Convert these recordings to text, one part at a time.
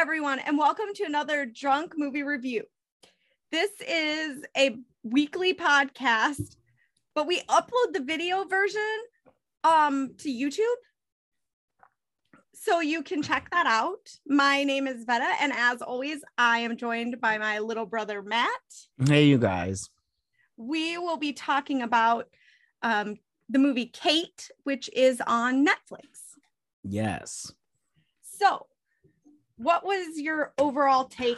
everyone, and welcome to another drunk movie review. This is a weekly podcast, but we upload the video version um to YouTube. So you can check that out. My name is Vetta, and as always, I am joined by my little brother Matt. Hey, you guys. We will be talking about um, the movie Kate, which is on Netflix. Yes. So, what was your overall take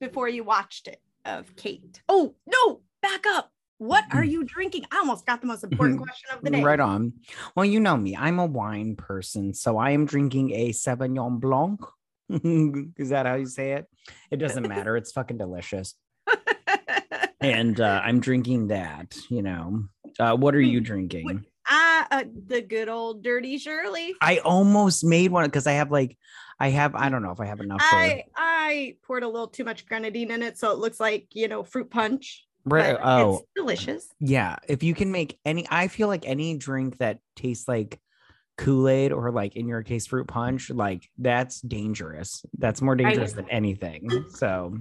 before you watched it of Kate? Oh, no, back up. What are you drinking? I almost got the most important question of the day. Right on. Well, you know me. I'm a wine person, so I am drinking a Sauvignon Blanc. Is that how you say it? It doesn't matter. It's fucking delicious. And uh, I'm drinking that, you know. Uh, what are you drinking? Ah, uh, the good old dirty Shirley. I almost made one because I have like, I have, I don't know if I have enough. for- I I poured a little too much grenadine in it, so it looks like you know fruit punch. Right. Oh, it's delicious. Yeah, if you can make any, I feel like any drink that tastes like Kool Aid or like in your case fruit punch, like that's dangerous. That's more dangerous than anything. So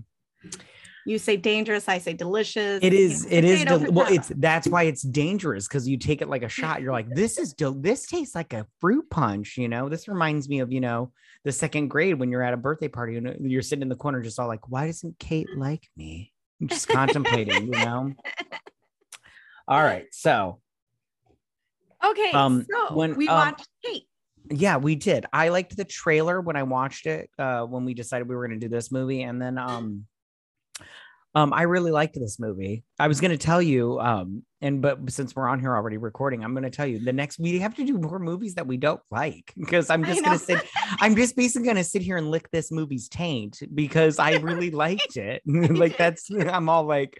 You say dangerous, I say delicious. it is. It is. Del- well, it's that's why it's dangerous because you take it like a shot. You're like, this is del- this tastes like a fruit punch. You know, this reminds me of you know the second grade when you're at a birthday party and you're sitting in the corner just all like, why doesn't Kate like me? Just contemplating, you know. All right, so okay. um, so when, we um, watched Kate. yeah we did i liked the trailer when i watched it uh when we decided we were going to do this movie and then um um i really liked this movie. I was going to tell you um and but since we're on here already recording i'm going to tell you the next we have to do more movies that we don't like because i'm just going to sit i'm just basically going to sit here and lick this movie's taint because i really liked it. Like that's i'm all like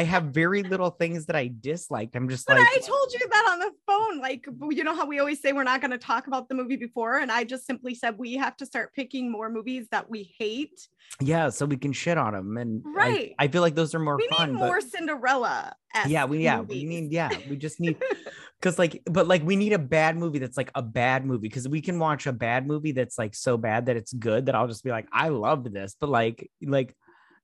i have very little things that i disliked i'm just But like I told you that on the phone. Like, you know how we always say we're not going to talk about the movie before? And I just simply said we have to start picking more movies that we hate. yeah so we can shit on them and Right. I, feel like those are more we fun need but- more Cinderella. yeah we yeah we need yeah we just need because like but like we need a bad movie that's like a bad movie because we can watch a bad movie that's like so bad that it's good that i'll just be like i loved this but like like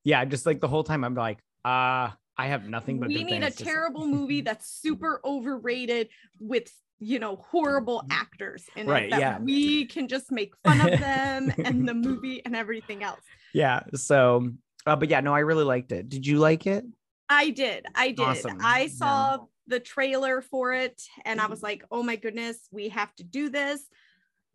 yeah just like the whole time i'm like uh i have nothing but we need a things to say. terrible movie that's super overrated with you know horrible actors in Right, yeah. we can just make fun of them and the movie and everything else yeah so uh, but yeah no i really liked it did you like it i did i did Awesome. i Yeah. saw the trailer for it and i was like oh my goodness we have to do this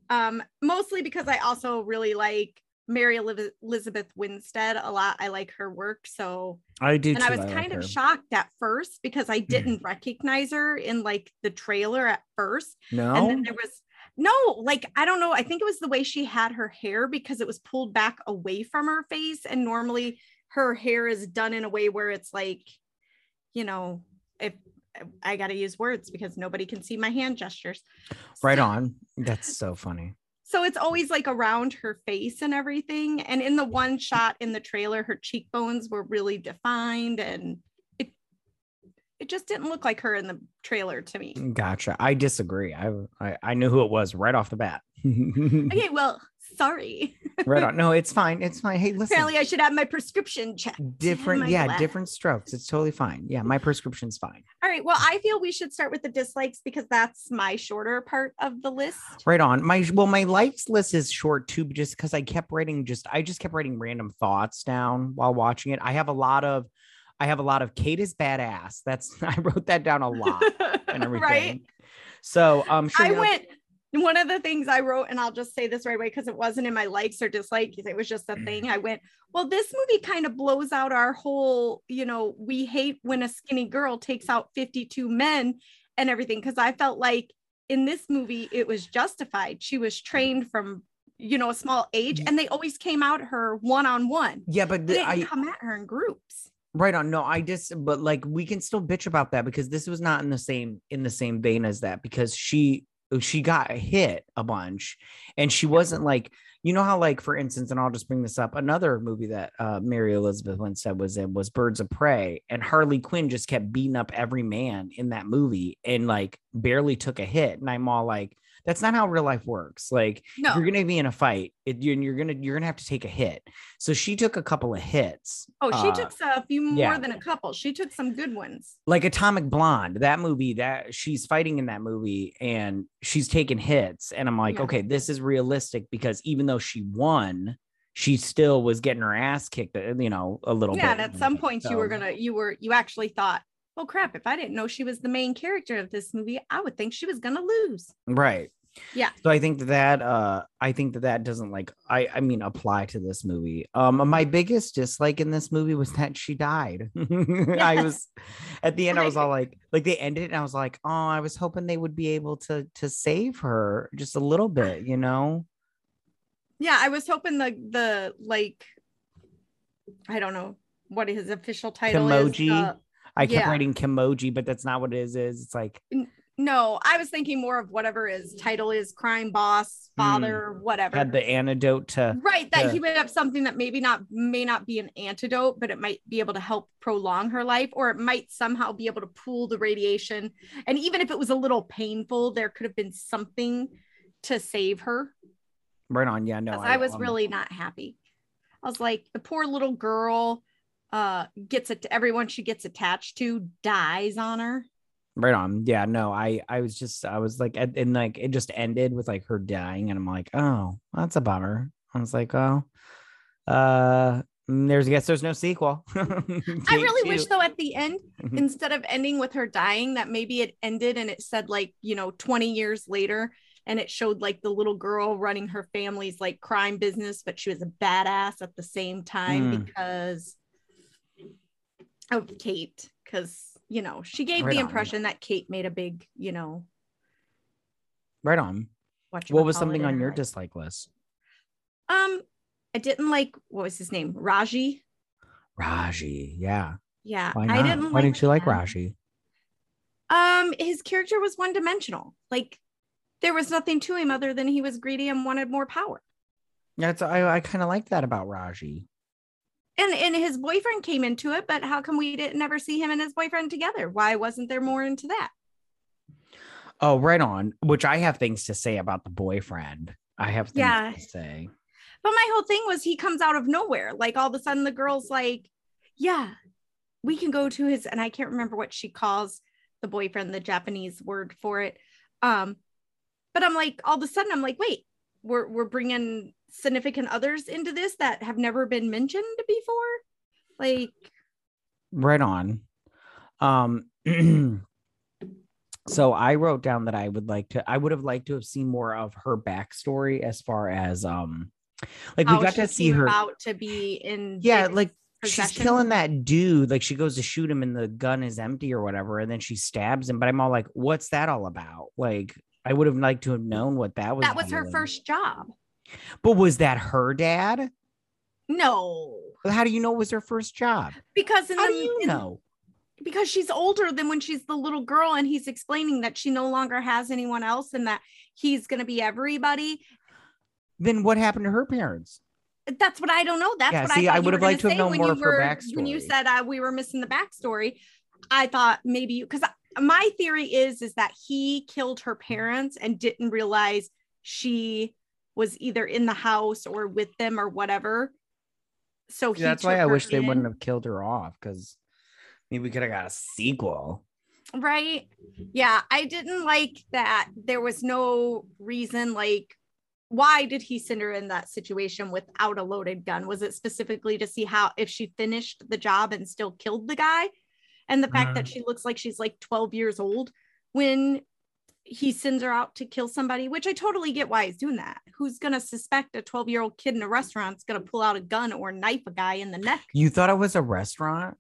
um mostly because i also really like mary elizabeth winstead a lot i like her work so i do and I was like kind of her. shocked at first because I mm-hmm. didn't recognize her in like the trailer at first. no And then there was no, like, I don't know. I think it was the way she had her hair because it was pulled back away from her face. And normally her hair is done in a way where it's like, you know, if I got to use words because nobody can see my hand gestures. right So- on that's so funny so it's always like around her face and everything. And in the one shot in the trailer, her cheekbones were really defined and it just didn't look like her in the trailer to me. gotcha i disagree i i, I knew who it was right off the bat Okay, well, sorry. right on no it's fine it's fine hey listen Apparently I should have my prescription checked. different yeah glass. different strokes it's totally fine yeah my prescription's fine All right. Well, I feel we should start with the dislikes because that's my shorter part of the list. right on my well my likes list is short too just because i kept writing just i just kept writing random thoughts down while watching it i have a lot of i have a lot of kate is badass that's i wrote that down a lot and everything right. so um sure I now- went one of the things I wrote, and I'll just say this right away because it wasn't in my likes or dislikes, it was just a thing. I went, well, this movie kind of blows out our whole, you know, we hate when a skinny girl takes out 52 men and everything. Cause I felt like in this movie, it was justified. She was trained from, you know, a small age, and they always came out her one on one. yeah but They didn't i come at her in groups. Right on. No, I just but like we can still bitch about that because this was not in the same in the same vein as that because she she got hit a bunch and she wasn't like you know how like for instance and I'll just bring this up another movie that uh Mary Elizabeth Winstead was in was Birds of Prey and Harley Quinn just kept beating up every man in that movie and like barely took a hit and I'm all like That's not how real life works. Like No. you're gonna be in a fight, it, you're, you're gonna you're gonna have to take a hit. So she took a couple of hits. Oh, she uh, took a few more yeah. than a couple. She took some good ones. like Atomic Blonde, that movie that she's fighting in that movie and she's taking hits. And I'm like, Yeah. okay, this is realistic because even though she won, she still was getting her ass kicked, uh, you know, a little bit. Yeah, bit. and at some point you were gonna you were you actually thought, oh crap, if I didn't know she was the main character of this movie, I would think she was gonna lose. right. Yeah. So I think that, uh I think that that doesn't like I I mean apply to this movie. Um my biggest dislike in this movie was that she died. I was at the end I was all like like they ended it and I was like, "Oh, I was hoping they would be able to to save her just a little bit, you know?" Yeah, I was hoping the the like I don't know what his official title Kimoji? is. uh, I kept Yeah. writing Kimoji, but that's not what it is. is. It's like no, I was thinking more of whatever his title is, crime boss, father, whatever. had the antidote to right that Yeah. he would have something that maybe not may not be an antidote but it might be able to help prolong her life or it might somehow be able to pool the radiation and even if it was a little painful there could have been something to save her right on. Yeah, no. 'Cause I, was um, really not happy i was like the poor little girl uh gets it everyone she gets attached to dies on her right on. Yeah, no, I I was just I was like and, like it just ended with like her dying, and I'm like, oh, that's a bummer. I was like, oh, uh, mm, there's I guess there's no sequel. i really wish though at the end Mhm. instead of ending with her dying that maybe it ended and it said like you know 20 years later and it showed like the little girl running her family's like crime business but she was a badass at the same time Mm. because of kate because you know she gave Right the on. impression that kate made a big you know right on. what What was something on your dislike list? um i didn't like what was his name raji Raji. Yeah. yeah Why not? i didn't Why didn't you like him. Raji? Um, his character was one dimensional. Like there was nothing to him other than he was greedy and wanted more power. That's I I kind of like that about Raji. And and his boyfriend came into it, but how come we didn't never see him and his boyfriend together? Why wasn't there more into that? Oh, right on. Which I have things to say about the boyfriend. I have things Yeah. to say. But my whole thing was he comes out of nowhere. Like all of a sudden the girl's like, yeah, we can go to his and I can't remember what she calls the boyfriend, the Japanese word for it. Um, but I'm like, all of a sudden I'm like, wait, we're we're bringing significant others into this that have never been mentioned before. Like, Right on. Um so I wrote down that I would like to I would have liked to have seen more of her backstory as far as um like we got to see her about to be in yeah like she's killing that dude like she goes to shoot him and the gun is empty or whatever and then she stabs him but I'm all like what's that all about like I would have liked to have known what that was that was her first job. But was that her dad? No, how do you know it was her first job? Because in how the do you in- know? because she's older than when she's the little girl and he's explaining that she no longer has anyone else and that he's going to be everybody. Then what happened to her parents? That's what i don't know. That's Yeah, what see, i, I would have liked to have known more of her were- when you said uh, we were missing the backstory. I thought maybe you because my theory is is that he killed her parents and didn't realize she was either in the house or with them or whatever. So he that's why I her wish they wouldn't have killed her off because maybe we could have got a sequel. right? Yeah i didn't like that there was no reason like why did he send her in that situation without a loaded gun? Was it specifically to see how if she finished the job and still killed the guy? And the fact Uh. that she looks like she's like 12 years old when he sends her out to kill somebody which i totally get why he's doing that who's to suspect a 12 year old kid in a restaurant's to pull out a gun or knife a guy in the neck You thought it was a restaurant?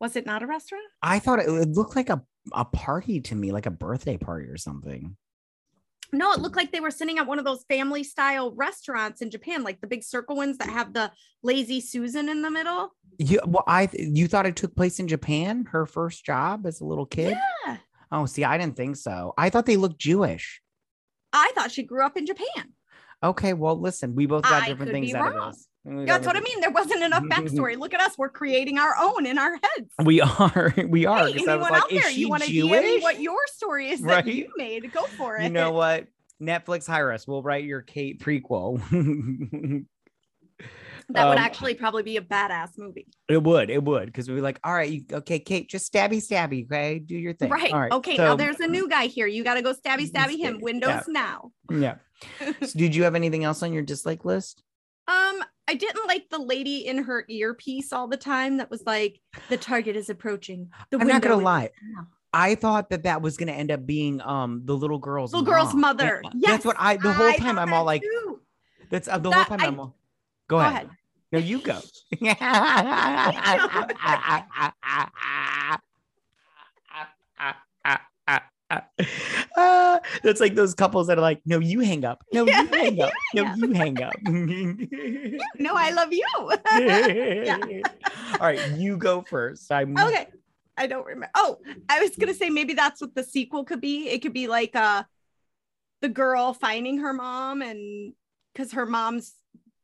was it not a restaurant I thought it, it looked like a, a party to me, like a birthday party or something. No, it looked like they were sitting at one of those family style restaurants in Japan, like the big circle ones that have the lazy Susan in the middle. You well, I you thought it took place in Japan, her first job as a little kid? Yeah. Oh, see, I didn't think so. I thought they looked Jewish. I thought she grew up in Japan. Okay, well, listen, we both got I different things out wrong. of this. We That's what I mean. There wasn't enough backstory. Look at us. We're creating our own in our heads. We are, we are. Hey, 'cause I was anyone like, out there, you want to hear what your story is Right? that you made? Go for it. you know what? Netflix hire us. We'll write your Kate prequel. That would Um, actually probably be a badass movie. it would, it would, because we'd be like, all right, you, okay, Kate, just stabby, stabby, okay, do your thing. Right. All right. Okay. now there's a new guy here. You got to go stabby, stabby him. Yeah. Windows now. yeah. So did you have anything else on your dislike list? Um, I didn't like the lady in her earpiece all the time that was like, the target is approaching. The I'm not gonna lie. now." I thought that that was gonna end up being um the little girl's Little girl's mother. Yeah, Yes, that's what I the whole I time I'm all like too. that's uh, the That- whole time I- I'm all, go, Go ahead. ahead. No, you go. Uh, that's like those couples that are like, no, you hang up. No, Yeah, you hang up. No, you hang up. No, I love you. All right, you go first. I'm okay. I don't remember. Oh, I was gonna say maybe that's what the sequel could be. It could be like uh the girl finding her mom and because her mom's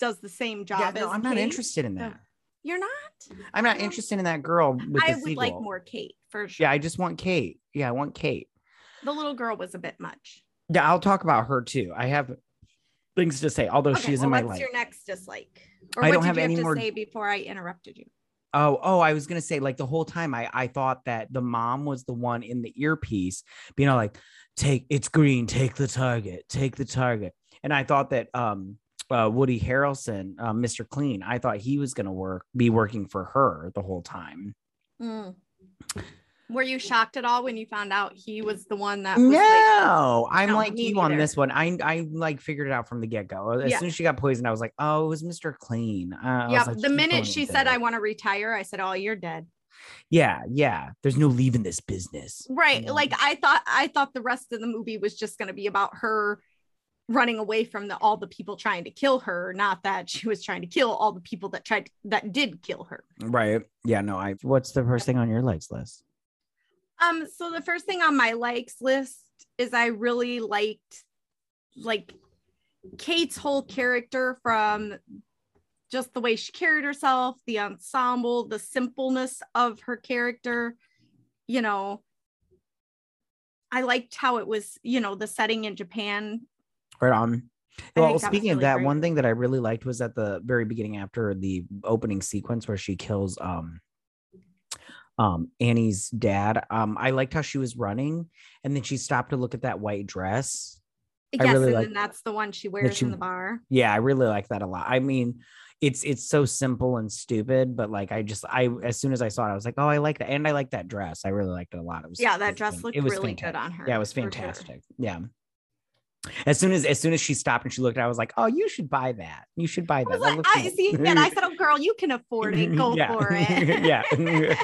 does the same job Yeah, as no, I'm not interested in that. You're not? I'm not interested in that girl with I would like more Kate for sure. Yeah, I just want Kate. Yeah, I want Kate. The little girl was a bit much. Yeah, I'll talk about her too. I have things to say, although Okay, she's well, in my what's life. your next dislike? Or I what don't did have you any have to more- say before I interrupted you? Oh, oh, I was gonna say like the whole time I I thought that the mom was the one in the earpiece, being all like, take it's green, take the target, take the target. And I thought that um uh, Woody Harrelson, uh, Mr. Clean, I thought he was gonna work be working for her the whole time. Mm. Were you shocked at all when you found out he was the one that was like, No, I'm No, like you on this one. I I like figured it out from the get go. As Yeah. soon as she got poisoned, I was like, oh, it was Mr. Clean. Uh, yeah, like, the minute she said, it." I want to retire, I said, Oh, you're dead. yeah, yeah. There's no leaving this business. Right. Like I thought I thought the rest of the movie was just gonna be about her running away from the all the people trying to kill her, not that she was trying to kill all the people that tried that did kill her. Right. Yeah. No. I. What's the first thing on your likes list? Um, so the first thing on my likes list is I really liked like Kate's whole character from just the way she carried herself, the ensemble, the simpleness of her character, you know. I liked how it was, you know, the setting in Japan. Right on. Well, speaking of really that, great. one thing that I really liked was at the very beginning after the opening sequence where she kills um um Annie's dad. Um, I liked how she was running and then she stopped to look at that white dress. I Yes, really and then that's the one she wears she- in the bar. Yeah, I really like that a lot. I mean, it's it's so simple and stupid, but like I just I as soon as I saw it, I was like, oh, I like that, and I like that dress. I really liked it a lot. It was Yeah, that dress looked it was really fantastic. good on her. Yeah, it was for sure. fantastic. Yeah. As soon as as soon as she stopped and she looked, I was like, "Oh, you should buy that. You should buy that." was That like, I nice." see, and I said, "Oh, girl, you can afford it. Go Yeah. for it." Yeah.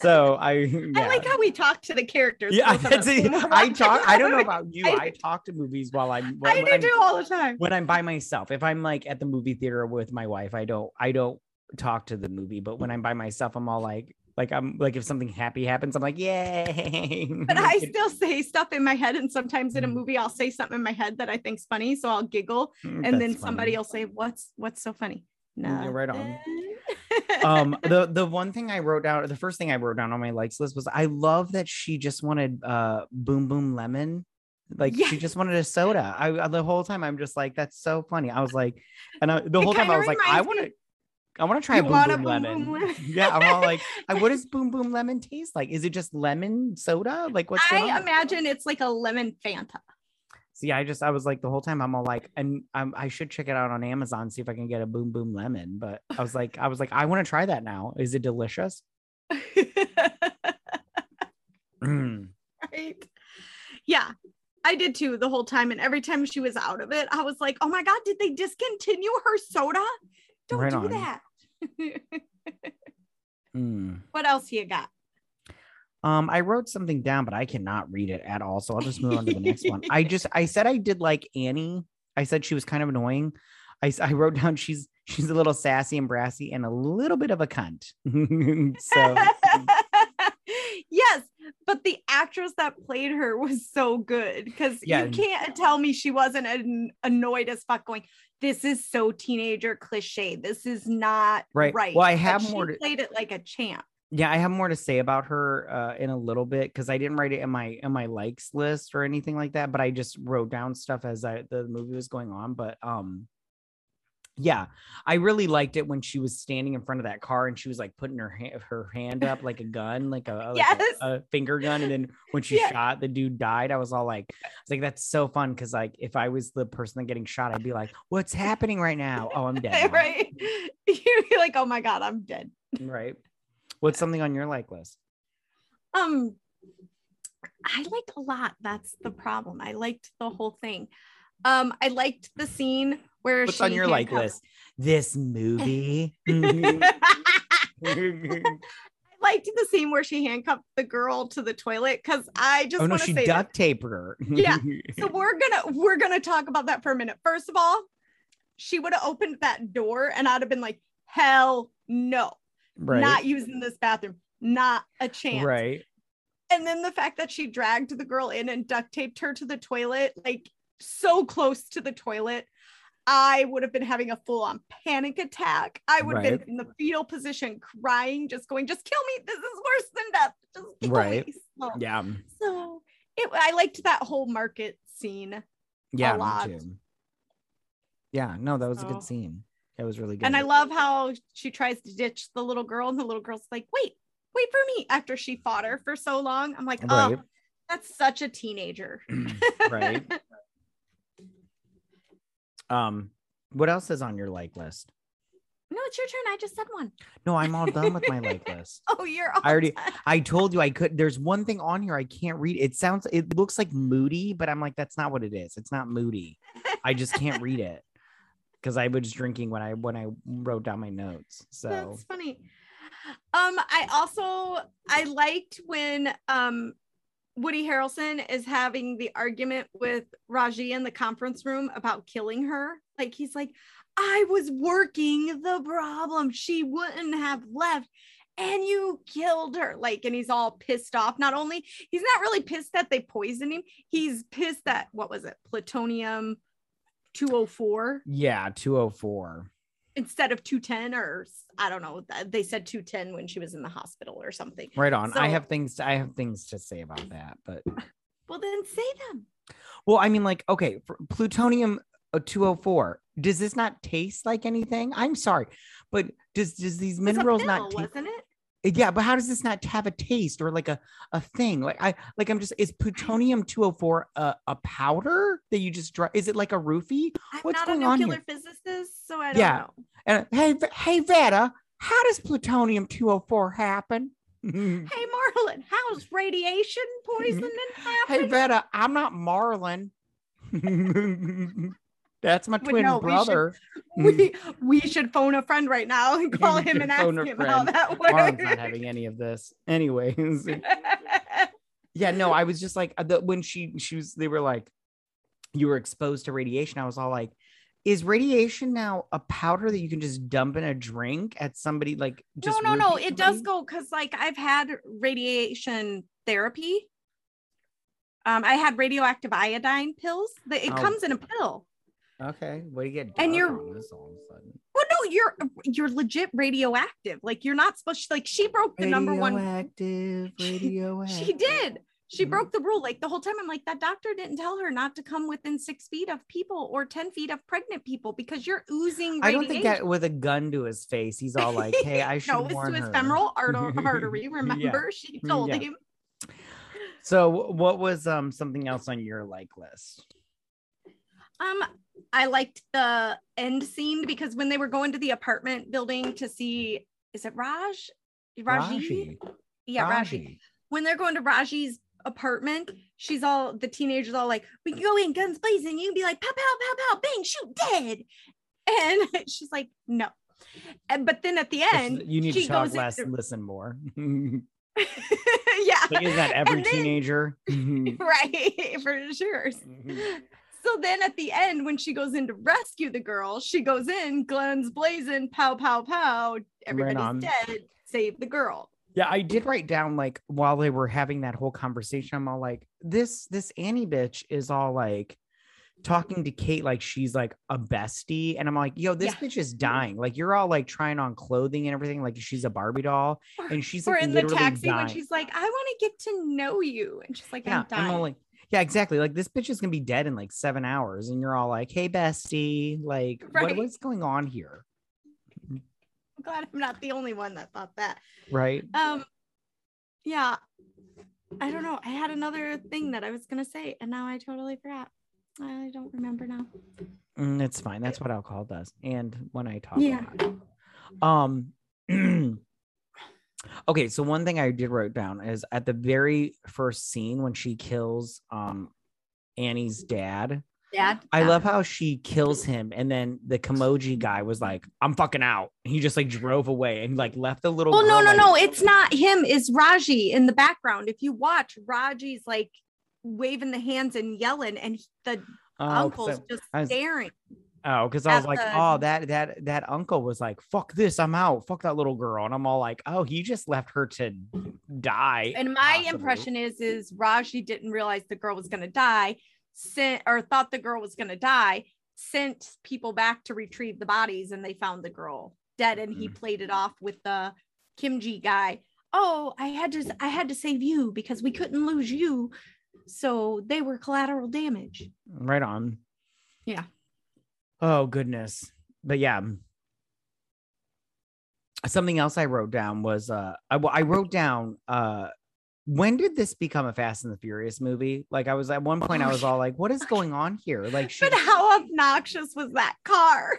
so I, yeah. I like how we talk to the characters. yeah, that's it. I talk. I don't know about you. I I, talk to movies while I'm. When, I when do I'm- all the time. when I'm by myself. If I'm like at the movie theater with my wife, I don't. I don't talk to the movie. But when I'm by myself, I'm all like, like I'm like if something happy happens, I'm like, yay. But I still say stuff in my head, and sometimes in a Mm. movie, I'll say something in my head that I think's funny, so I'll giggle, Mm, and then somebody funny. will say, "What's what's so funny?" Mm, you're right on. Um the the one thing i wrote down the first thing i wrote down on my likes list was i love that she just wanted uh boom boom lemon like she just wanted a soda i I- the whole time i'm just like that's so funny i was like and I, the whole time i was like i want to I want to try You a boom want a boom, Boom lemon. Boom Lemon? yeah, I'm all like, what does boom boom lemon taste like? Is it just lemon soda? Like what's going I imagine it's like a lemon Fanta. See, I just I was like the whole time I'm all like, and I'm, I should check it out on Amazon see if I can get a boom boom lemon. But I was like, I was like, I want to try that now. Is it delicious? Mm. right? Yeah, I did too the whole time. And every time she was out of it, I was like, oh my God, did they discontinue her soda? Don't Right do on. that. Mm. what else you got? Um, I wrote something down, but I cannot read it at all. So I'll just move on to the next one. I just I said I did like Annie. I said she was kind of annoying. I, I wrote down she's she's a little sassy and brassy and a little bit of a cunt. so yes, but the actress that played her was so good because Yeah. you can't tell me she wasn't an- annoyed as fuck going, this is so teenager cliche. This is not Right. right. Well, I But have she more to- played it like a champ. Yeah, I have more to say about her uh, in a little bit because I didn't write it in my in my likes list or anything like that, but I just wrote down stuff as I the movie was going on. But um, yeah, I really liked it when she was standing in front of that car and she was like putting her hand her hand up like a gun, like a, like Yes. a, a finger gun, and then when she Yeah. shot, the dude died. I was all like, I was like, that's so fun because like if I was the person that getting shot, I'd be like, what's happening right now? Oh, I'm dead. right? You'd be like, oh my god, I'm dead. Right. What's something on your like list? Um, I liked a lot. That's the problem. I liked the whole thing. Um, I liked the scene where What's she on your like list? This movie. I liked the scene where she handcuffed the girl to the toilet because I just oh no, want to she say duct taped her. Yeah. So we're gonna we're gonna talk about that for a minute. First of all, she would have opened that door and I'd have been like, hell no, right. not using this bathroom, not a chance. right. And then the fact that she dragged the girl in and duct taped her to the toilet, like so close to the toilet, I would have been having a full on panic attack. I would have been in the fetal position, crying, just going, just kill me. This is worse than death. Just kill Right. me. So, Yeah. so it, I liked that whole market scene. Yeah. lot. Me too. Yeah. No, that was a good scene. That was really good. And I love how she tries to ditch the little girl, and the little girl's like, wait, wait for me after she fought her for so long. I'm like, oh, that's such a teenager. right. Um, what else is on your like list? No, it's your turn. I just said one. No, I'm all done with my like list. Oh, you're I already- done. I told you I could. There's one thing on here I can't read. It sounds, it looks like moody, but I'm like, that's not what it is. It's not moody. I just can't read it because I was drinking when I when I wrote down my notes. So That's funny. Um, I also I liked when um Woody Harrelson is having the argument with Raji in the conference room about killing her. Like he's like, I was working the problem. She wouldn't have left. And you killed her. Like, and he's all pissed off. Not only he's not really pissed that they poisoned him, he's pissed that what was it, plutonium 204 yeah, 204. Instead of 210 or I don't know. They said 210 when she was in the hospital or something. Right on. I have things. To, I have things to say about that, but Well, then say them. well, I mean, like, okay, plutonium uh, 204. Does this not taste like anything? I'm sorry, but does does these It was a minerals pill, not? taste wasn't it? Eh, yeah, but how does this not have a taste or like a a thing? Like I like I'm just is plutonium 204 a, a powder that you just draw Is it like a roofie? I'm What's not going a on nuclear here? physicist, so I don't Yeah. know. And hey, hey, Vetta, how does plutonium 204 happen? Hey, Marlon how's radiation poisoning Hey, happen? Vetta, I'm not Marlon. That's my twin no, we should- brother. we, we should phone a friend right now and call him and ask him how that Marlon's not having any of this. Anyways. yeah, no, I was just like uh, the, when she she was they were like you were exposed to radiation. I was all like, is radiation now a powder that you can just dump in a drink at somebody like no, just no, no. roofie It does go because like I've had radiation therapy. Um, I had radioactive iodine pills. It Oh. comes in a pill. Okay, what do you get? And you're- all of a sudden? Well, no, you're you're legit radioactive. Like you're not supposed to. Like she broke the number one. radioactive, radioactive. She did. She Mhm. broke the rule. Like the whole time, I'm like, that doctor didn't tell her not to come within six feet of people or ten feet of pregnant people because you're oozing. I don't think that with a gun to his face, he's all like, "Hey, I should no, it was warn to his femoral arter- artery. Yeah. Remember, she told Yeah. him. So, what was um something else on your like list? Um, I liked the end scene because when they were going to the apartment building to see, is it Raj? Raji? Raji. Yeah, Raji. Raji. When they're going to Raji's apartment, she's all the teenagers all like, we can go in guns blazing. You can be like, pow, pow, pow, pow, bang, shoot, dead. And she's like, no. And but then at the end, You need she to talk less, into- listen more. yeah, like, isn't that every then- teenager? right, for sure. Mm-hmm. So then at the end, when she goes in to rescue the girl, she goes in, guns blazing, pow, pow, pow, everybody's dead, save the girl. Yeah, I did write down like while they were having that whole conversation, I'm all like, this this Annie bitch is all like, talking to Kate like she's like a bestie. And I'm like, yo, this Yeah. bitch is dying. Like you're all like trying on clothing and everything, like she's a Barbie doll. And she's or like in the literally taxi when dying. she's like, I want to get to know you. And she's like, yeah, I'm dying. I'm all like, yeah, exactly. Like this bitch is gonna be dead in like seven hours, and you're all like, "Hey, bestie, like, what, what's going on here?" I'm glad I'm not the only one that thought that. Right? Um, yeah, I don't know. I had another thing that I was gonna say, and now I totally forgot. I don't remember now. Mm, it's fine. That's what alcohol does. And when I talk, Yeah. um. okay, so one thing I did write down is at the very first scene when she kills um Annie's dad. Dad, I love how she kills him, and then the Kimoji guy was like, "I'm fucking out." He just like drove away and like left the little. Well, no, no, like- no. It's not him. It's Raji in the background. If you watch, Raji's like waving the hands and yelling, and he- the Oh, uncle's I- just I was- staring. Oh, because I was like, the- oh, that that that uncle was like, fuck this, I'm out, fuck that little girl, and I'm all like, oh, he just left her to die. And my possibly. impression is, is Raji didn't realize the girl was gonna die, sent or thought the girl was gonna die, sent people back to retrieve the bodies, and they found the girl dead, and he Mm. played it off with the Kimji guy. Oh, I had to, I had to save you because we couldn't lose you, so they were collateral damage. right on. Yeah. Oh goodness, but yeah. Something else I wrote down was uh, I, well, I wrote down uh, when did this become a Fast and the Furious movie? Like I was at one point, I was all like, what is going on here? Like she But how obnoxious was that car?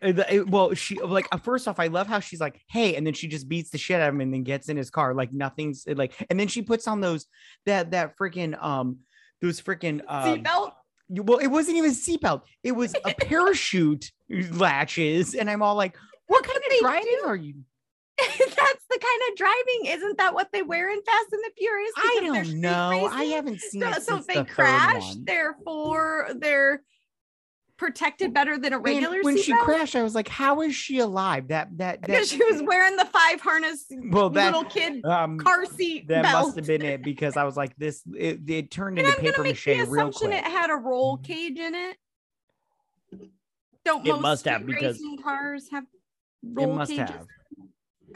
Uh, well, she like uh, first off, I love how she's like, "Hey," and then she just beats the shit out of him and then gets in his car like nothing's like, and then she puts on those that that freaking um those freaking um, Seatbelt. You- well, it wasn't even a seatbelt; it was a parachute latches, and I'm all like, "What kind of driving do. are you?" That's the kind of driving. Isn't that what they wear in Fast and the Furious? I don't know. I haven't seen So, it so they the crash, one. therefore they're protected better than a And regular when she seatbelt? crashed, I was like, "How is she alive?" That that that. because she was wearing the five harness well, that little kid um, car seat that belt. must have been it because I was like, "This." It, it turned and into I'm paper make mache the real assumption quick. it had a roll Mhm. cage in it. Don't It most must have, street because- racing cars have It roll must cages? have.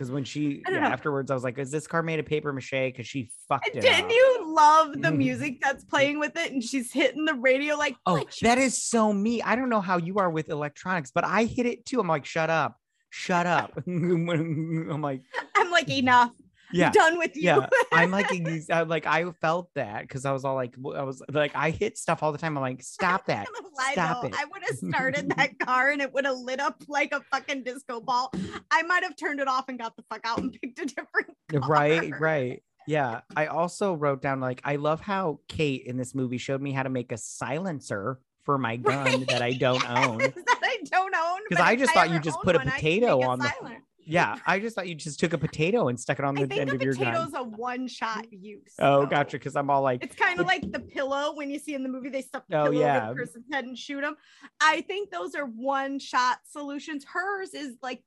Because when she I yeah, afterwards, I was like, "Is this car made of paper mache?" Because she fucked it Didn't you love the music that's playing with it? And she's hitting the radio like, Oh, "What that is so me. I don't know how you are with electronics, but I hit it too. I'm like, "Shut up, shut up." I'm like, I'm like, enough. "Yeah, Done with you. yeah." I'm like, I- like I felt that because I was all like, I was like, I hit stuff all the time. I'm like, "Stop that." Stop it. I would have started that car and it would have lit up like a fucking disco ball. I might have turned it off and got the fuck out and picked a different. Uh, right car. right yeah i also wrote down like i love how kate in this movie showed me how to make a silencer for my gun that i don't own that I don't own. 'Cause but I just thought you just put a I potato on the- silent. Yeah i just thought you just took a potato and stuck it on I the end of your gun. potato's a one-shot use. oh gotcha because i'm all like It's kind of like the pillow when you see in the movie they stuff the Oh, pillow yeah. over the person's head and shoot them. I think those are one-shot solutions. Hers is like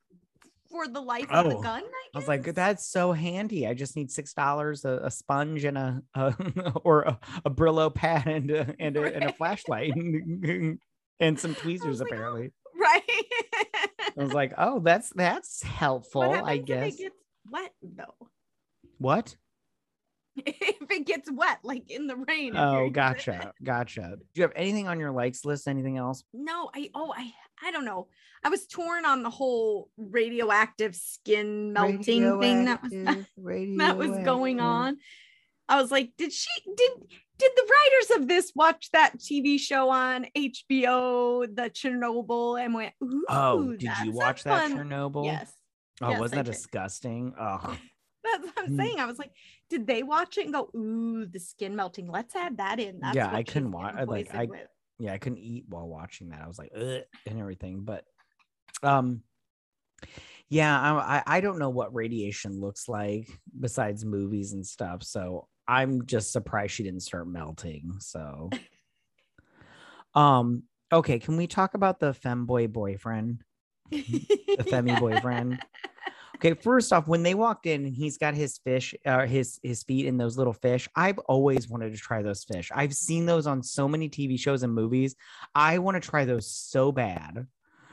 for the life of the Oh, gun. I was like, that's so handy. I just need six dollars, a, sponge, and a, a or a, a Brillo pad and a, and a, and a flashlight, and some tweezers. like, oh, apparently, right. I was like, oh, that's that's helpful. what I guess. it gets wet though? What? if it gets wet, like in the rain. Oh, gotcha, gotcha. Do you have anything on your likes list? Anything else? No, I oh I I don't know. I was torn on the whole radioactive skin melting thing that was that was going on. I was like, did she did did the writers of this watch that TV show on HBO, the Chernobyl, and went, Ooh, Oh, did you watch that fun-" Chernobyl? Yes. Oh, yes, wasn't I that did. disgusting? Oh, That's what I'm Mm. saying. I was like, did they watch it and go, ooh, the skin melting? Let's add that in. That's Yeah, I couldn't watch. like, I- with." yeah. I couldn't eat while watching that. I was like, and everything. But, um, yeah, I- I don't know what radiation looks like besides movies and stuff. So I'm just surprised she didn't start melting. So, um, okay, can we talk about the femboy boyfriend? the Femi boyfriend. Okay, first off, when they walked in and he's got his fish, uh, his his feet in those little fish, I've always wanted to try those fish. I've seen those on so many TV shows and movies. I want to try those so bad.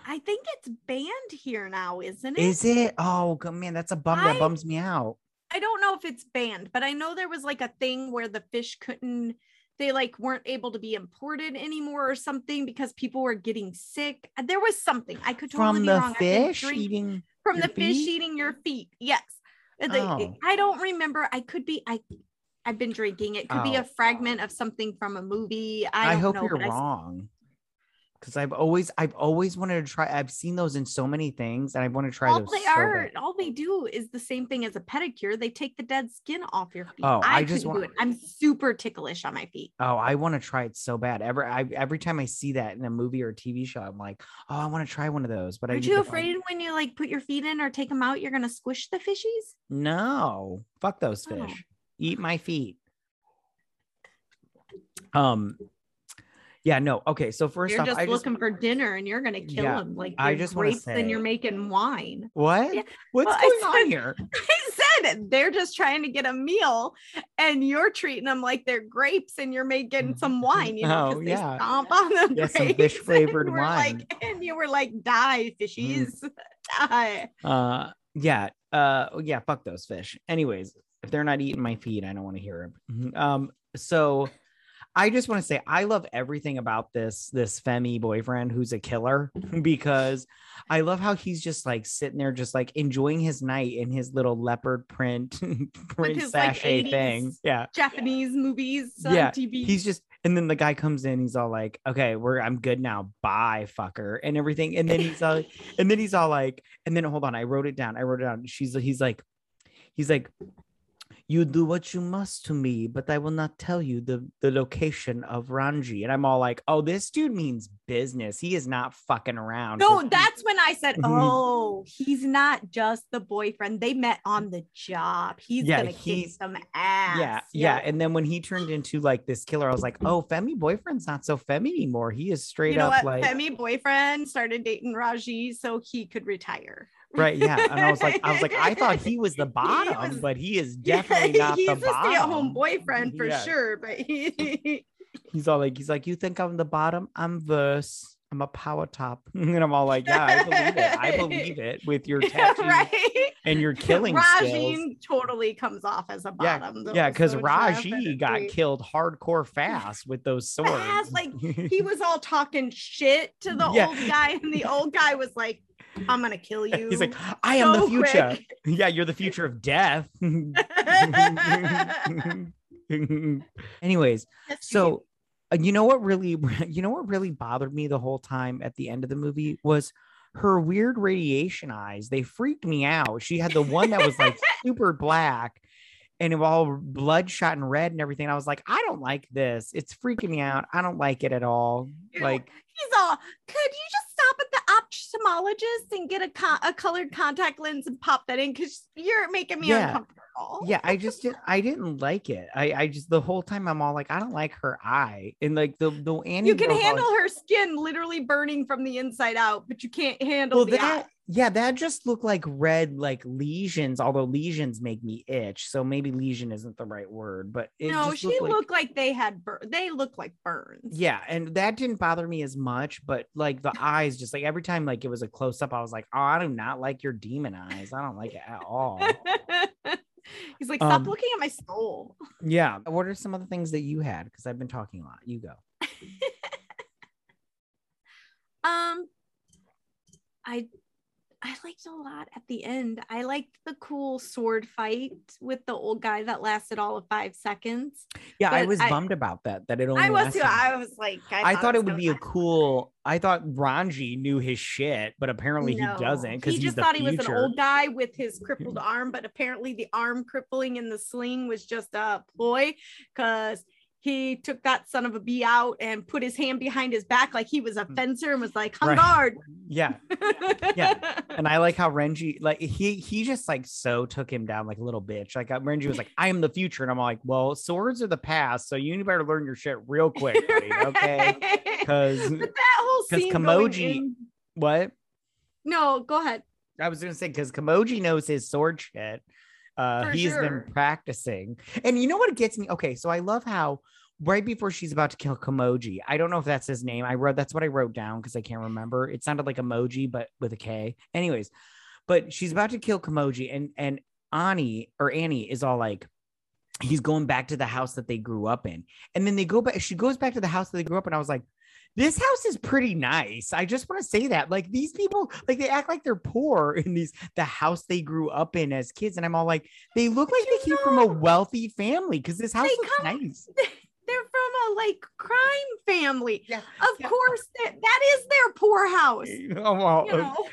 I think it's banned here now, isn't it? Is it? Oh man, that's a bum. That bums me out. I don't know if it's banned, but I know there was like a thing where the fish couldn't they like weren't able to be imported anymore or something because people were getting sick. There was something. I could totally From be wrong. Fish eating. from the fish eating your feet. Yes. Uh, Oh. I don't remember. I could be I I've been drinking. It could be Oh. a fragment of something from a movie. I, I, hope know, you're but I s- wrong. Because I've always, I've always wanted to try. I've seen those in so many things, and I want to try all those. they so are, bad. all they do is the same thing as a pedicure. They take the dead skin off your feet. Oh, I, I just want. I'm super ticklish on my feet. Oh, I want to try it so bad. Every I, every time I see that in a movie or a TV show, I'm like, oh, I want to try one of those. But Aren't you find- afraid when you like put your feet in or take them out, you're gonna squish the fishies? No, fuck those Oh. fish. Eat my feet. Um, yeah, no. Okay, so 1st you're off, just I just looking for dinner and you're gonna kill Yeah, them like I just grapes and you're making wine. what? Yeah, What's well, going on here? I said they're just trying to get a meal and you're treating them like they're grapes and you're making some wine, you know, Oh, yeah. stomp on the Yeah, some fish-flavored wine. Like, and you were like, die, fishies, die. Uh, yeah, uh, yeah. Fuck those fish. Anyways, if they're not eating my feet, I don't want to hear them. Um, so I just want to say I love everything about this this Femi boyfriend who's a killer because I love how he's just like sitting there, just like enjoying his night in his little leopard print print his, sachet 80s thing. Yeah, Japanese movies on Yeah, TV. he's just and then the guy comes in he's all like okay we're i'm good now bye fucker and everything and then he's all and then he's all like and then hold on i wrote it down i wrote it down she's he's like he's like you do what you must to me but i will not tell you the the location of ranji and i'm all like oh this dude means business he is not fucking around no, he- that's when I said. "Oh, he's not just the boyfriend. They met on the job. He's Yeah, gonna kick he's- some ass." yeah, yeah. And then when he turned into like this killer, I was like, oh, Femi boyfriend's not so Femi anymore. He is straight you know up what? like Femi boyfriend started dating Raji so he could retire. Right. Yeah. And I was like, I was like, I thought he was the bottom, was- but he is definitely not he's the a bottom. stay-at-home boyfriend for Yeah. sure, but he He's all like, he's like, you think I'm the bottom? I'm verse. I'm a power top. And I'm all like, yeah, I believe it. I believe it with your tattoo right. and your killing skills. Totally comes off as a bottom. Yeah, because so Raji got killed hardcore fast with those swords. Fast, like, he was all talking shit to the Yeah. old guy, and the old guy was like, "I'm gonna kill you." He's like, I am the future. quick." Yeah, you're the future of death. Anyways, so uh, you know what really you know what really bothered me the whole time at the end of the movie was her weird radiation eyes they freaked me out she had the one that was like super black and it was all bloodshot and red and everything i was like i don't like this it's freaking me out i don't like it at all Ew. like he's all, could you just stop at the ophthalmologist and get a, co- a colored contact lens and pop that in? Because you're making me Yeah. uncomfortable. Yeah i just did i didn't like it i i just the whole time i'm all like i don't like her eye and like the the Annie You can all like- handle her skin literally burning from the inside out, but you can't handle well the that eye. yeah that just looked like red like lesions although lesions make me itch so maybe lesion isn't the right word but it No, she looked like, looked like they had bur- they look like burns. yeah and that didn't bother me as much but like the eyes just like every time like it was a close-up i was like oh i do not like your demon eyes i don't like it at all like, stop Um, looking at my soul. yeah. What are some of the things that you had? Because i've been talking a lot. You go. Um, I I liked a lot at the end. I liked the cool sword fight with the old guy that lasted all of five seconds. yeah i was I- bummed about that that it only I was too. I was like, I, thought it would be a cool. I thought Ranji knew his shit, but apparently No. he doesn't because He he's just the thought future. he was an old guy with his crippled arm, but apparently the arm crippling in the sling was just a ploy because he took that son of a bee out and put his hand behind his back like he was a fencer and was like, "On Mm. Right. guard." Yeah, Yeah. and I like how Renji, like he he just like so took him down like a little bitch. Like uh, Renji was like, "I am the future," and I'm like, "Well, swords are the past, so you better learn your shit real quick, buddy, okay?" Because but that whole 'cause scene Kimoji- in- what? no, go ahead. I was gonna say because Kamoji knows his sword shit. Uh, he's sure. been practicing, and you know what gets me? Okay, so I love how right before she's about to kill Kamoji, I don't know if that's his name. I wrote that's what I wrote down because I can't remember. It sounded like emoji, but with a K. Anyways, but she's about to kill Kamoji, and and Annie or Annie is all like, he's going back to the house that they grew up in, and then they go back. She goes back to the house that they grew up in. I was like. This house is pretty nice. I just want to say that. Like these people, like they act like they're poor in these the house they grew up in as kids. And I'm all like, they look like they came from a wealthy family because this house they looks come- nice. They're from a like crime family. Yeah, Of yeah. course, that, that is their poorhouse. Oh, well, You know,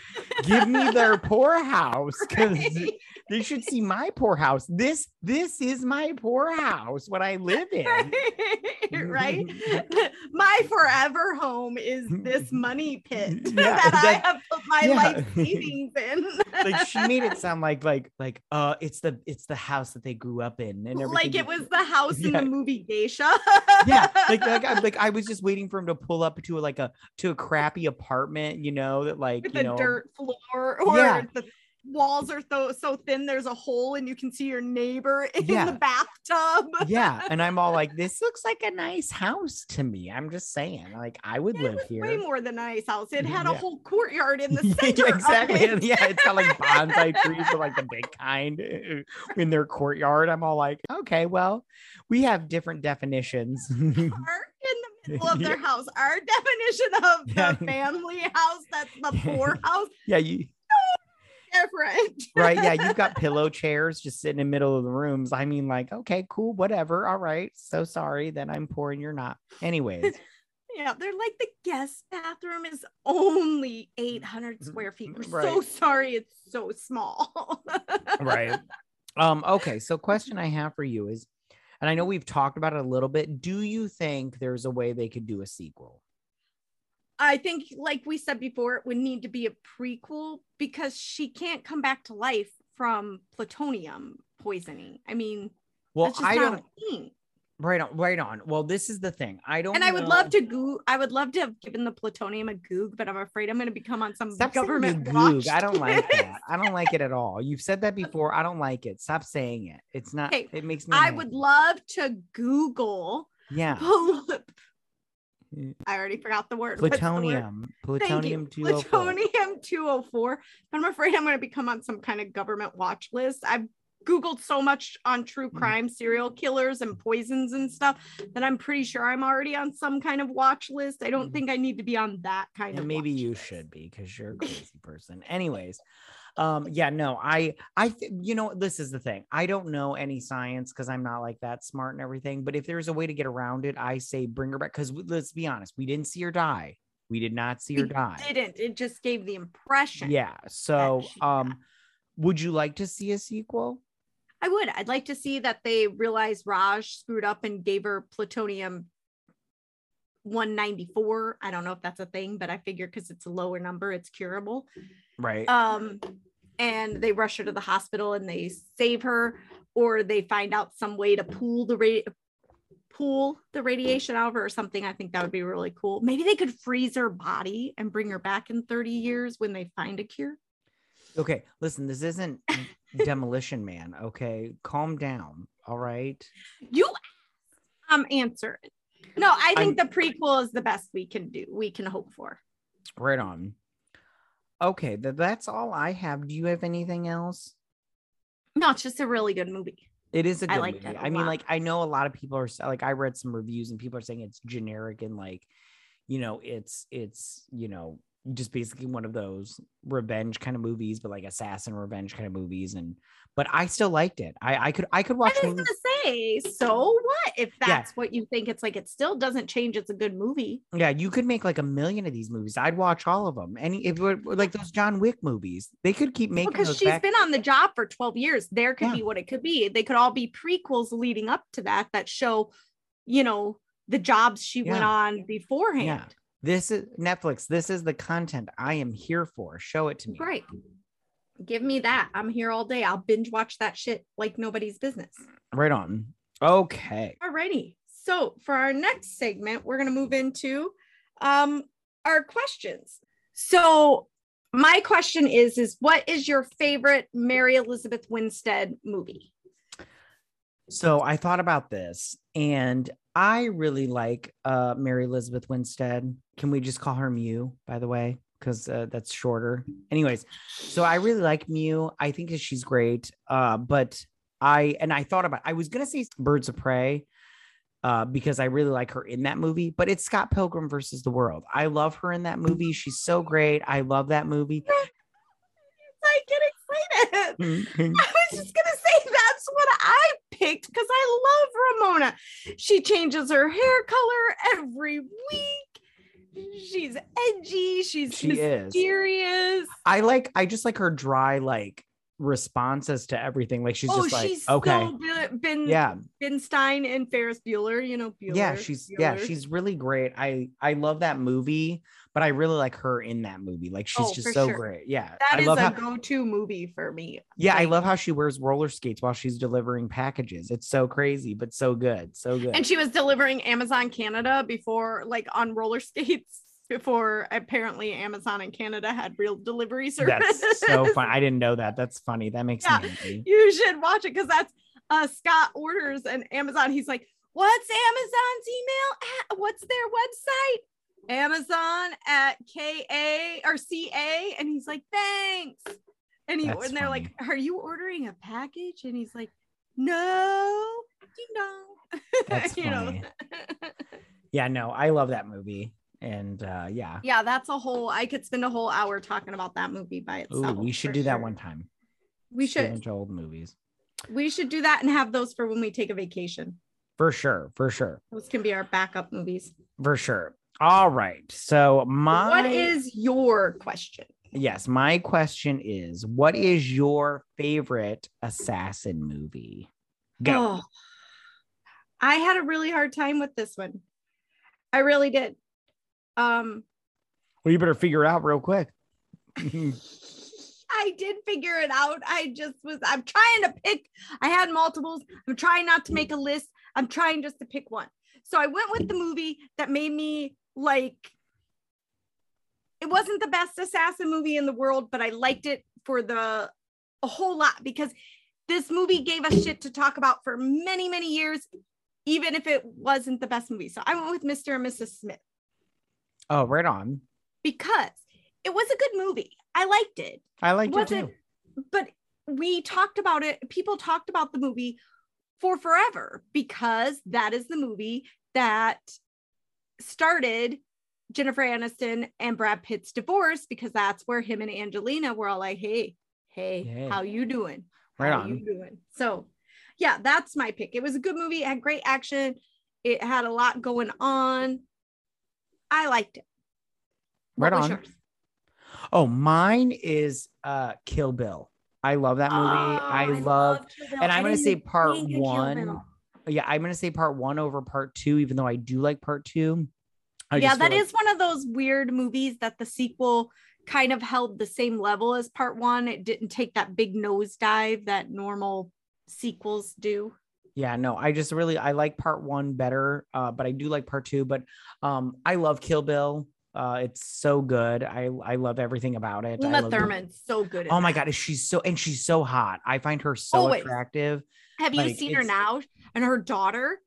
give me their poorhouse because Right? they should see my poorhouse. This this is my poorhouse, what I live in. right? My forever home is this money pit Yeah, that, I have put my yeah. life savings in. like she made it sound like like like uh it's the it's the house that they grew up in and everything. like it was the house in the movie Geisha. Yeah like like I, like I was just waiting for him to pull up to like a to a crappy apartment you know that like with you the know dirt floor or Yeah. the walls are so so thin there's a hole and you can see your neighbor in Yeah. the bathtub. yeah and i'm all like this looks like a nice house to me i'm just saying like i would It live here way more than a nice house. It had a whole courtyard in the Yeah, center. exactly Of it. yeah it's got like bonsai trees but like the big kind uh, in their courtyard i'm all like okay well we have different definitions Park in the middle of their house. Our definition of the Yeah. family house, that's the poor house, yeah you different. right yeah you've got pillow chairs just sitting in the middle of the rooms i mean like okay cool whatever all right so sorry that i'm poor and you're not anyways Yeah, they're like the guest bathroom is only 800 square feet. We're so Mm-hmm. Sorry it's so small. right um okay so question i have for you is and i know we've talked about it a little bit do you think there's a way they could do a sequel I think, like we said before, it would need to be a prequel because she can't come back to life from plutonium poisoning. I mean, well that's just i not don't right on right on well this is the thing i don't And I would know- love to goo. I would love to have given the plutonium a goog, but I'm afraid I'm going to become on some Stop government goog. I don't like that. I don't like it at all. You've said that before. I don't like it. Stop saying it. It's not. Okay, It makes me. I mad. would love to Google. Yeah. pl-. I already forgot the word. What's the word? Plutonium. Plutonium you. two hundred four. Plutonium 204. But I'm afraid I'm going to become on some kind of government watch list. I've Googled so much on true Mm-hmm. crime, serial killers, and poisons and stuff that I'm pretty sure I'm already on some kind of watch list. I don't Mhm. think I need to be on that kind And of maybe you list. should be because you're a crazy person. Anyways, um, yeah, no, I, I, th- you know, this is the thing. I don't know any science because I'm not like that smart and everything. But if there's a way to get around it, I say bring her back. Because let's be honest, we didn't see her die. We did not see her We die. didn't. It just gave the impression. Yeah. So, um, would you like to see a sequel? I would. I'd like to see that they realized Raj screwed up and gave her plutonium 194. I don't know if that's a thing, but I figure because it's a lower number, it's curable. Right. Um, and they rush her to the hospital and they save her, or they find out some way to pool the pool the radiation out of her or something. I think that would be really cool. Maybe they could freeze her body and bring her back in 30 years when they find a cure. Okay, listen, this isn't Demolition Man. Okay, calm down. All right. You um answer it. No, I think the prequel is the best we can do. We can hope for. Right on. Okay, th- that's all I have. Do you have anything else? No, it's just a really good movie. It is a good liked movie. it I mean, lot. like I know a lot of people are like I read some reviews and people are saying it's generic and like, you know, it's it's you know just basically one of those revenge kind of movies, but like assassin revenge kind of movies. And but I still liked it. I I could I could watch. I was movies- gonna say, so what if Yeah. that's what you think? It's like it still doesn't change. It's a good movie. Yeah, you could make like a million of these movies. I'd watch all of them. Any if like those John Wick movies, they could keep making because those she's back- been on the job for 12 years. There could Yeah. be what it could be. They could all be prequels leading up to that that show, you know, the jobs she went on beforehand. This is Netflix. This is the content I am here for. Show it to me. Right. Give me that. I'm here all day. I'll binge watch that shit like nobody's business. Right on. Okay. Alrighty. So for our next segment, we're gonna move into um our questions. So my question is is what is your favorite Mary Elizabeth Winstead movie? So I thought about this and I really like uh Mary Elizabeth Winstead. Can we just call her Mew, by the way? Because uh, that's shorter. Anyways, so I really like Mew. I think that she's great. Uh, but I and I thought about I was gonna say Birds of Prey, uh, because I really like her in that movie, but it's Scott Pilgrim versus the World. I love her in that movie. She's so great. I love that movie. I get excited. I was just gonna say that's what I picked because I love Ramona. She changes her hair color every week. She's edgy. She's She is. mysterious. I like I just like her dry like responses to everything. Like she's oh, just like she's okay. so. Ben, yeah. Ben Stein and Ferris Bueller. You know, Bueller. yeah, she's yeah, she's really great. I I love that movie, but I really like her in that movie. Like she's Oh, just so sure. great. Yeah. That I is love a how go-to movie for me. yeah, I love how she wears roller skates while she's delivering packages. It's so crazy, but so good. So good. And she was delivering Amazon Canada before, like on roller skates, before apparently Amazon in Canada had real delivery service. That's so fun. I didn't know that. That's funny. That makes Yeah. me happy. you should watch it because that's uh Scott orders and Amazon. He's like, What's Amazon's email? At? What's their website? Amazon at KA or CA. And he's like, Thanks. And he That's and they're like. Are you ordering a package? And he's like, No, ding dong. That's You know? funny. Yeah, no, I love that movie. And uh yeah. yeah, that's a whole I could spend a whole hour talking about that movie by Ooh, itself. we should do that one time. We should into old movies. we should do that and have those for when we take a vacation. For sure. For sure. Those can be our backup movies. For sure. All right. So my what is your question? yes, my question is what is your favorite assassin movie? Go. Oh, I had a really hard time with this one. I really did. Um, Well, you better figure it out real quick. I did figure it out. I just was, I'm trying to pick, I had multiples. I'm trying not to make a list. I'm trying just to pick one. So I went with the movie that made me like, it wasn't the best assassin movie in the world, but I liked it for the, a whole lot because this movie gave us shit to talk about for many, many years, even if it wasn't the best movie. So I went with Mr. and Mrs. Smith oh, right on. because it was a good movie. I liked it. I liked it wasn't too. but we talked about it people talked about the movie for forever because that is the movie that started Jennifer Aniston and Brad Pitt's divorce because that's where him and Angelina were all like hey hey Hey. how you doing Right how on. you doing so yeah that's my pick it was a good movie it had great action it had a lot going on I liked it Right on. yours? Oh, mine is uh Kill Bill. I love that movie. Oh, I, love Kill Bill. and I'm gonna say part one. Yeah, I'm gonna say part one over part two, even though I do like part two. I yeah, that feel is one of those weird movies that the sequel kind of held the same level as part one. It didn't take that big nosedive that normal sequels do. yeah no i just really i like part one better uh but i do like part two but um i love kill bill uh it's so good i i love everything about it Uma Thurman's so good. oh my that. god she's so and she's so hot i find her so Always. attractive Have you like, seen her now? And her daughter?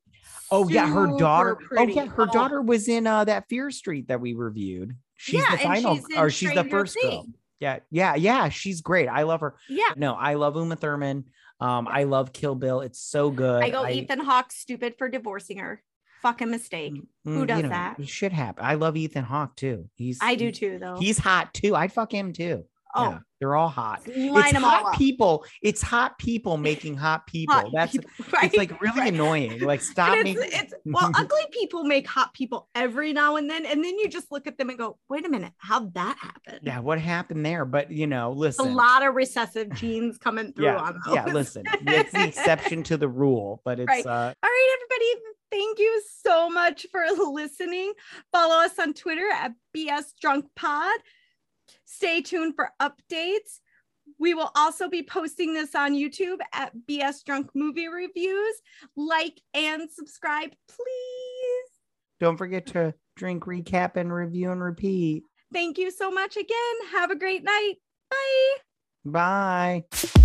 oh yeah her daughter pretty. oh yeah her Oh. daughter was in uh that fear street that we reviewed she's yeah, the final she's or she's the first girl yeah yeah yeah she's great i love her Yeah. no i love uma thurman um i love kill bill it's so good I go Ethan Hawke stupid for divorcing her. Fucking mistake. Mm, Who you does know, that? Shit happen. I love Ethan Hawke too. He's I do too, though. He's hot too. I'd fuck him too. Oh, Yeah, they're all hot. line it's hot people. It's hot people making hot people. Hot That's people, right? it's like really right. annoying. Like stop And making. it's, it's well, ugly people make hot people every now and then, and then you just look at them and go, "Wait a minute, how'd that happen?" yeah, what happened there? But you know, listen. a lot of recessive genes coming through yeah, yeah. Listen, it's the exception to the rule, but it's Right. uh, All right, everybody. Thank you so much for listening. Follow us on Twitter at BS Drunk Pod. Stay tuned for updates. We will also be posting this on YouTube at BS Drunk Movie Reviews. Like and subscribe, please. don't forget to drink, recap, and review and repeat. thank you so much again. Have a great night. Bye. Bye.